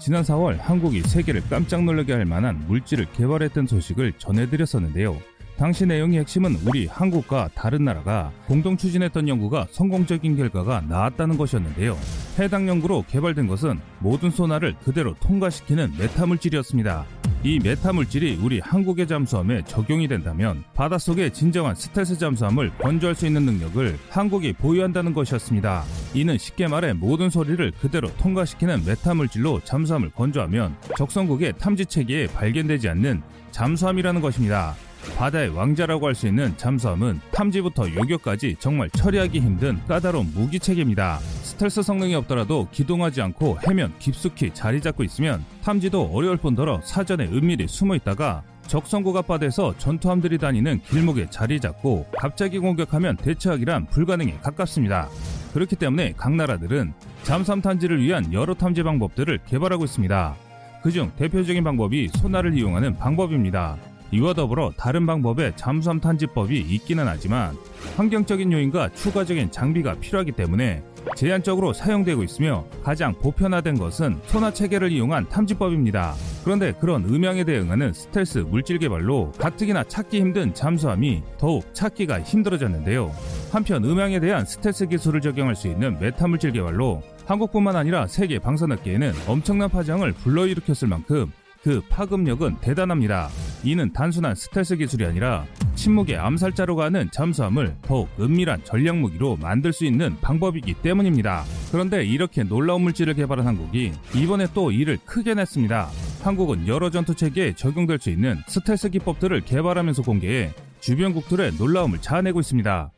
지난 4월 한국이 세계를 깜짝 놀라게 할 만한 물질을 개발했던 소식을 전해드렸었는데요. 당시 내용의 핵심은 우리 한국과 다른 나라가 공동 추진했던 연구가 성공적인 결과가 나왔다는 것이었는데요. 해당 연구로 개발된 것은 모든 소나를 그대로 통과시키는 메타물질이었습니다. 이 메타물질이 우리 한국의 잠수함에 적용이 된다면 바닷속의 진정한 스텔스 잠수함을 건조할 수 있는 능력을 한국이 보유한다는 것이었습니다. 이는 쉽게 말해 모든 소리를 그대로 통과시키는 메타물질로 잠수함을 건조하면 적성국의 탐지 체계에 발견되지 않는 잠수함이라는 것입니다. 바다의 왕자라고 할 수 있는 잠수함은 탐지부터 요격까지 정말 처리하기 힘든 까다로운 무기체계입니다. 스텔스 성능이 없더라도 기동하지 않고 해면 깊숙이 자리 잡고 있으면 탐지도 어려울 뿐더러 사전에 은밀히 숨어 있다가 적성국 앞바다에서 전투함들이 다니는 길목에 자리 잡고 갑자기 공격하면 대처하기란 불가능에 가깝습니다. 그렇기 때문에 각 나라들은 잠수함 탐지를 위한 여러 탐지 방법들을 개발하고 있습니다. 그중 대표적인 방법이 소나를 이용하는 방법입니다. 이와 더불어 다른 방법의 잠수함 탐지법이 있기는 하지만 환경적인 요인과 추가적인 장비가 필요하기 때문에 제한적으로 사용되고 있으며 가장 보편화된 것은 소나 체계를 이용한 탐지법입니다. 그런데 그런 음향에 대응하는 스텔스 물질 개발로 가뜩이나 찾기 힘든 잠수함이 더욱 찾기가 힘들어졌는데요. 한편 음향에 대한 스텔스 기술을 적용할 수 있는 메타 물질 개발로 한국뿐만 아니라 세계 방산업계에는 엄청난 파장을 불러일으켰을 만큼 그 파급력은 대단합니다. 이는 단순한 스텔스 기술이 아니라 침묵의 암살자로 가는 잠수함을 더욱 은밀한 전략 무기로 만들 수 있는 방법이기 때문입니다. 그런데 이렇게 놀라운 물질을 개발한 한국이 이번에 또 일을 크게 냈습니다. 한국은 여러 전투 체계에 적용될 수 있는 스텔스 기법들을 개발하면서 공개해 주변국들의 놀라움을 자아내고 있습니다.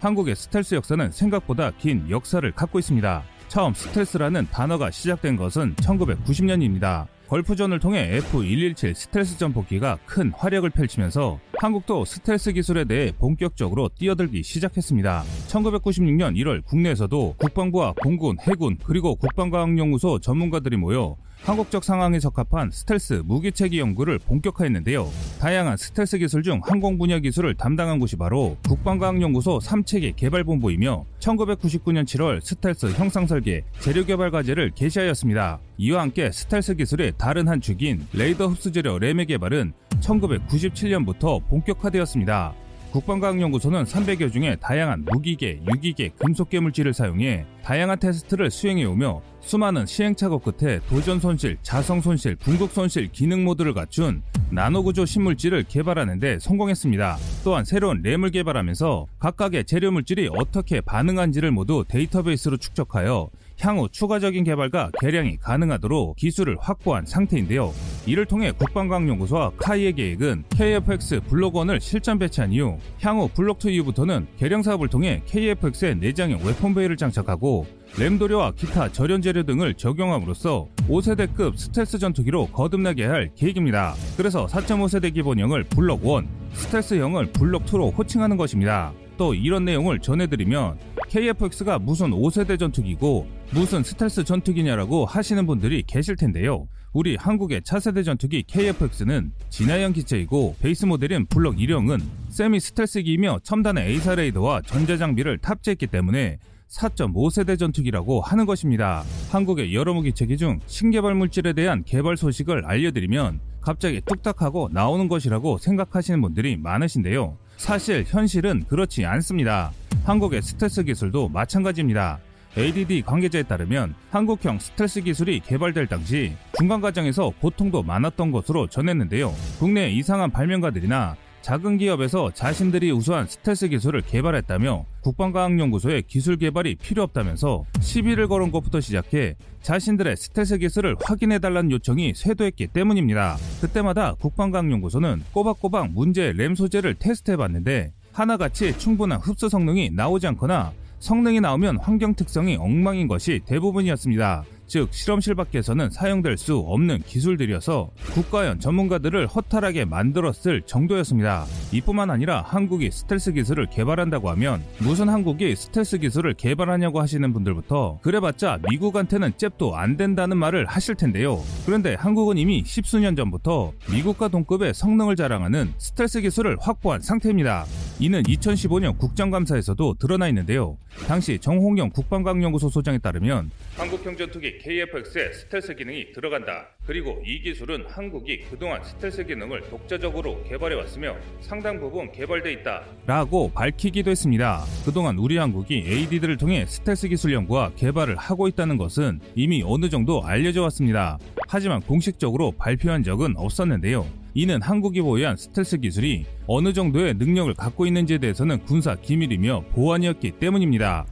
한국의 스텔스 역사는 생각보다 긴 역사를 갖고 있습니다. 처음 스텔스라는 단어가 시작된 것은 1990년입니다. 걸프전을 통해 F-117 스텔스 전폭기가 큰 화력을 펼치면서 한국도 스텔스 기술에 대해 본격적으로 뛰어들기 시작했습니다. 1996년 1월 국내에서도 국방부와 공군, 해군, 그리고 국방과학연구소 전문가들이 모여 한국적 상황에 적합한 스텔스 무기체계 연구를 본격화했는데요. 다양한 스텔스 기술 중 항공 분야 기술을 담당한 곳이 바로 국방과학연구소 3체계 개발본부이며 1999년 7월 스텔스 형상설계, 재료개발 과제를 개시하였습니다. 이와 함께 스텔스 기술의 다른 한 축인 레이더 흡수 재료 RAM의 개발은 1997년부터 본격화되었습니다. 국방과학연구소는 300여 종의 다양한 무기계, 유기계, 금속계 물질을 사용해 다양한 테스트를 수행해오며 수많은 시행착오 끝에 도전 손실, 자성 손실, 궁극 손실 기능 모드를 갖춘 나노구조 신물질을 개발하는데 성공했습니다. 또한 새로운 램을 개발하면서 각각의 재료 물질이 어떻게 반응한지를 모두 데이터베이스로 축적하여 향후 추가적인 개발과 개량이 가능하도록 기술을 확보한 상태인데요. 이를 통해 국방과학연구소와 카이의 계획은 KFX 블록 1을 실전 배치한 이후 향후 블록 2 이후부터는 개량 사업을 통해 KFX의 내장형 웨폰베이를 장착하고 램도료와 기타 절연 재료 등을 적용함으로써 5세대급 스텔스 전투기로 거듭나게 할 계획입니다. 그래서 4.5세대 기본형을 블록 1, 스텔스형을 블록 2로 호칭하는 것입니다. 또 이런 내용을 전해드리면 KFX가 무슨 5세대 전투기고 무슨 스텔스 전투기냐라고 하시는 분들이 계실 텐데요. 우리 한국의 차세대 전투기 KFX는 진화형 기체이고 베이스 모델인 블록 1형은 세미 스텔스기이며 첨단의 A사 레이더와 전자 장비를 탑재했기 때문에 4.5세대 전투기라고 하는 것입니다. 한국의 여러 무기체계 중 신개발 물질에 대한 개발 소식을 알려드리면 갑자기 뚝딱하고 나오는 것이라고 생각하시는 분들이 많으신데요. 사실 현실은 그렇지 않습니다. 한국의 스텔스 기술도 마찬가지입니다. ADD 관계자에 따르면 한국형 스텔스 기술이 개발될 당시 중간 과정에서 고통도 많았던 것으로 전했는데요. 국내 이상한 발명가들이나 작은 기업에서 자신들이 우수한 스텔스 기술을 개발했다며 국방과학연구소에 기술 개발이 필요 없다면서 시비를 걸은 것부터 시작해 자신들의 스텔스 기술을 확인해달라는 요청이 쇄도했기 때문입니다. 그때마다 국방과학연구소는 꼬박꼬박 문제의 램 소재를 테스트해봤는데 하나같이 충분한 흡수 성능이 나오지 않거나 성능이 나오면 환경 특성이 엉망인 것이 대부분이었습니다. 즉 실험실 밖에서는 사용될 수 없는 기술들이어서 국가연 전문가들을 허탈하게 만들었을 정도였습니다. 이뿐만 아니라 한국이 스텔스 기술을 개발한다고 하면 무슨 한국이 스텔스 기술을 개발하냐고 하시는 분들부터 그래봤자 미국한테는 잽도 안 된다는 말을 하실 텐데요. 그런데 한국은 이미 십수년 전부터 미국과 동급의 성능을 자랑하는 스텔스 기술을 확보한 상태입니다. 이는 2015년 국정감사에서도 드러나 있는데요. 당시 정홍영 국방과학연구소 소장에 따르면 한국형 전투기 KF-X에 스텔스 기능이 들어간다. 그리고 이 기술은 한국이 그동안 스텔스 기능을 독자적으로 개발해 왔으며 상당 부분 개발돼 있다. 라고 밝히기도 했습니다. 그동안 우리 한국이 AD들을 통해 스텔스 기술 연구와 개발을 하고 있다는 것은 이미 어느 정도 알려져 왔습니다. 하지만 공식적으로 발표한 적은 없었는데요. 이는 한국이 보유한 스텔스 기술이 어느 정도의 능력을 갖고 있는지에 대해서는 군사 기밀이며 보안이었기 때문입니다.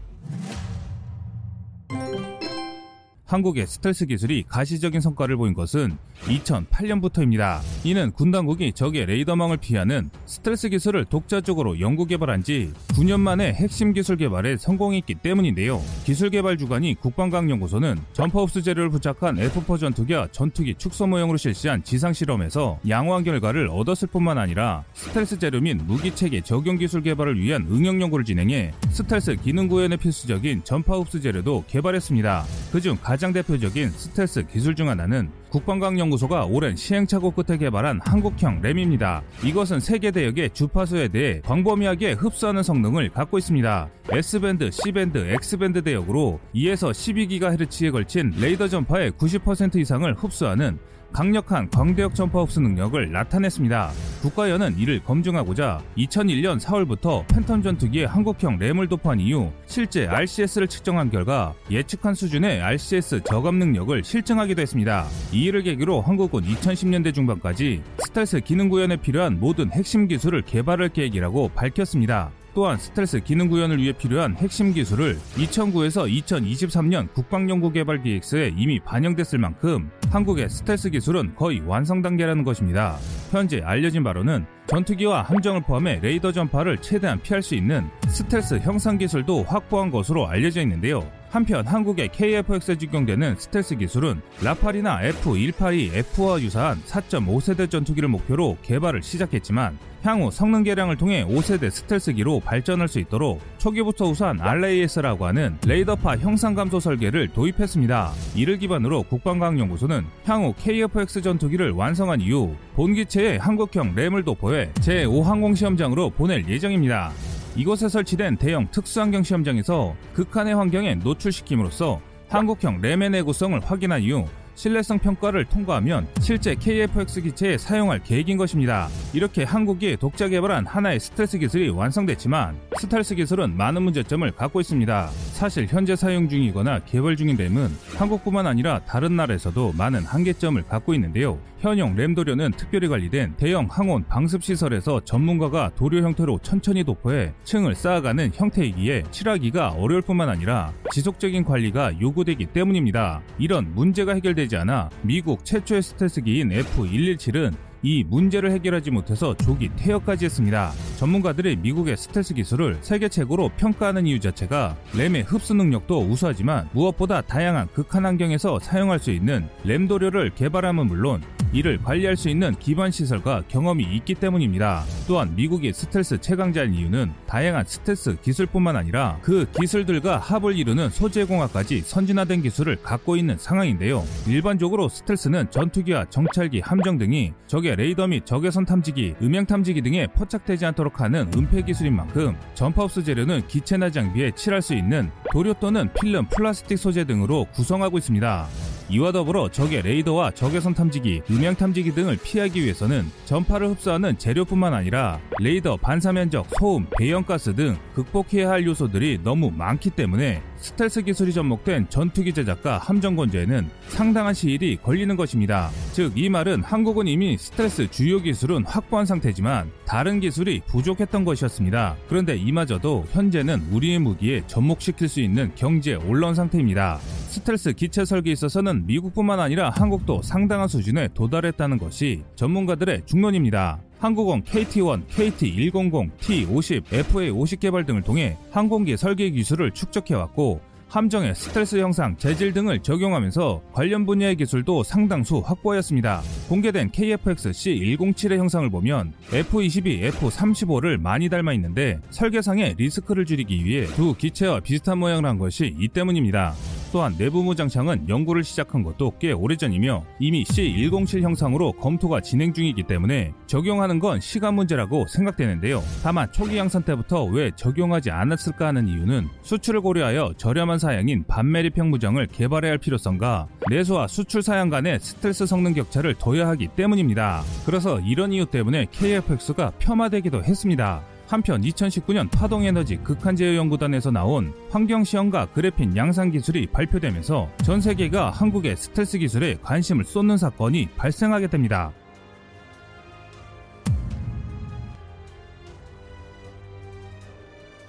한국의 스텔스 기술이 가시적인 성과를 보인 것은 2008년부터입니다. 이는 군 당국이 적의 레이더망을 피하는 스텔스 기술을 독자적으로 연구 개발한 지 9년 만에 핵심 기술 개발에 성공했기 때문인데요. 기술 개발 주관인 국방과학연구소는 전파흡수 재료를 부착한 F4 전투기와 전투기 축소 모형으로 실시한 지상 실험에서 양호한 결과를 얻었을 뿐만 아니라 스텔스 재료 및 무기 체계 적용 기술 개발을 위한 응용 연구를 진행해 스텔스 기능 구현에 필수적인 전파흡수 재료도 개발했습니다. 그중 가장 대표적인 스텔스 기술 중 하나는 국방과학연구소가 오랜 시행착오 끝에 개발한 한국형 RAM입니다. 이것은 세 개 대역의 주파수에 대해 광범위하게 흡수하는 성능을 갖고 있습니다. S밴드, C밴드, X밴드 대역으로 2에서 12GHz에 걸친 레이더 전파의 90% 이상을 흡수하는 강력한 광대역 전파 흡수 능력을 나타냈습니다. 국과연은 이를 검증하고자 2001년 4월부터 팬텀 전투기에 한국형 RAM을 도포한 이후 실제 RCS를 측정한 결과 예측한 수준의 RCS 저감 능력을 실증하기도 했습니다. 이 일을 계기로 한국은 2010년대 중반까지 스텔스 기능 구현에 필요한 모든 핵심 기술을 개발할 계획이라고 밝혔습니다. 또한 스텔스 기능 구현을 위해 필요한 핵심 기술을 2009에서 2023년 국방연구개발 기획서에 이미 반영됐을 만큼 한국의 스텔스 기술은 거의 완성 단계라는 것입니다. 현재 알려진 바로는 전투기와 함정을 포함해 레이더 전파를 최대한 피할 수 있는 스텔스 형상 기술도 확보한 것으로 알려져 있는데요. 한편 한국의 KF-X에 적용되는 스텔스 기술은 라팔이나 F-182F와 유사한 4.5세대 전투기를 목표로 개발을 시작했지만 향후 성능 개량을 통해 5세대 스텔스기로 발전할 수 있도록 초기부터 우선 RAS라고 하는 레이더파 형상 감소 설계를 도입했습니다. 이를 기반으로 국방과학연구소는 향후 KF-X 전투기를 완성한 이후 본기체에 한국형 램을 도포해 제5항공 시험장으로 보낼 예정입니다. 이곳에 설치된 대형 특수환경 시험장에서 극한의 환경에 노출시킴으로써 한국형 램의 내구성을 확인한 이후 신뢰성 평가를 통과하면 실제 KF-X 기체에 사용할 계획인 것입니다. 이렇게 한국이 독자 개발한 하나의 스텔스 기술이 완성됐지만 스텔스 기술은 많은 문제점을 갖고 있습니다. 사실 현재 사용 중이거나 개발 중인 램은 한국뿐만 아니라 다른 나라에서도 많은 한계점을 갖고 있는데요. 현용 램 도료는 특별히 관리된 대형 항온 방습 시설에서 전문가가 도료 형태로 천천히 도포해 층을 쌓아가는 형태이기에 칠하기가 어려울 뿐만 아니라 지속적인 관리가 요구되기 때문입니다. 이런 문제가 해결되지 않아 미국 최초의 스텔스기인 F117은 이 문제를 해결하지 못해서 조기 퇴역까지 했습니다. 전문가들이 미국의 스텔스 기술을 세계 최고로 평가하는 이유 자체가 RAM의 흡수 능력도 우수하지만 무엇보다 다양한 극한 환경에서 사용할 수 있는 램 도료를 개발함은 물론 이를 관리할 수 있는 기반 시설과 경험이 있기 때문입니다. 또한 미국이 스텔스 최강자인 이유는 다양한 스텔스 기술뿐만 아니라 그 기술들과 합을 이루는 소재공학까지 선진화된 기술을 갖고 있는 상황인데요. 일반적으로 스텔스는 전투기와 정찰기, 함정 등이 적의 레이더 및 적외선 탐지기, 음향 탐지기 등에 포착되지 않도록 하는 은폐 기술인 만큼 전파 흡수 재료는 기체나 장비에 칠할 수 있는 도료 또는 필름, 플라스틱 소재 등으로 구성하고 있습니다. 이와 더불어 적의 레이더와 적외선 탐지기, 음향 탐지기 등을 피하기 위해서는 전파를 흡수하는 재료뿐만 아니라 레이더 반사면적, 소음, 배연가스 등 극복해야 할 요소들이 너무 많기 때문에 스텔스 기술이 접목된 전투기 제작과 함정 건조에는 상당한 시일이 걸리는 것입니다. 즉, 이 말은 한국은 이미 스텔스 주요 기술은 확보한 상태지만 다른 기술이 부족했던 것이었습니다. 그런데 이마저도 현재는 우리의 무기에 접목시킬 수 있는 경지에 올라온 상태입니다. 스텔스 기체 설계에 있어서는 미국뿐만 아니라 한국도 상당한 수준에 도달했다는 것이 전문가들의 중론입니다. 한국은 KT-1, KC-100, T-50, FA-50 개발 등을 통해 항공기 설계 기술을 축적해왔고 함정의 스텔스 형상, 재질 등을 적용하면서 관련 분야의 기술도 상당수 확보하였습니다. 공개된 KF-X C107의 형상을 보면 F-22, F-35를 많이 닮아 있는데 설계상의 리스크를 줄이기 위해 두 기체와 비슷한 모양을 한 것이 이 때문입니다. 또한 내부 무장창은 연구를 시작한 것도 꽤 오래전이며 이미 C107 형상으로 검토가 진행 중이기 때문에 적용하는 건 시간 문제라고 생각되는데요. 다만 초기 양산 때부터 왜 적용하지 않았을까 하는 이유는 수출을 고려하여 저렴한 사양인 반매립형 무장을 개발해야 할 필요성과 내수와 수출 사양 간의 스텔스 성능 격차를 둬야 하기 때문입니다. 그래서 이런 이유 때문에 KFX가 폄하되기도 했습니다. 한편 2019년 파동에너지 극한제어연구단에서 나온 환경시험과 그래핀 양산 기술이 발표되면서 전 세계가 한국의 스텔스 기술에 관심을 쏟는 사건이 발생하게 됩니다.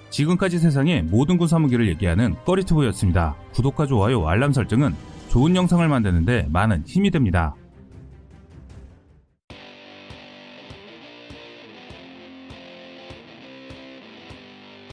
지금까지 세상의 모든 군사무기를 얘기하는 꺼리투브였습니다. 구독과 좋아요, 알람 설정은 좋은 영상을 만드는데 많은 힘이 됩니다.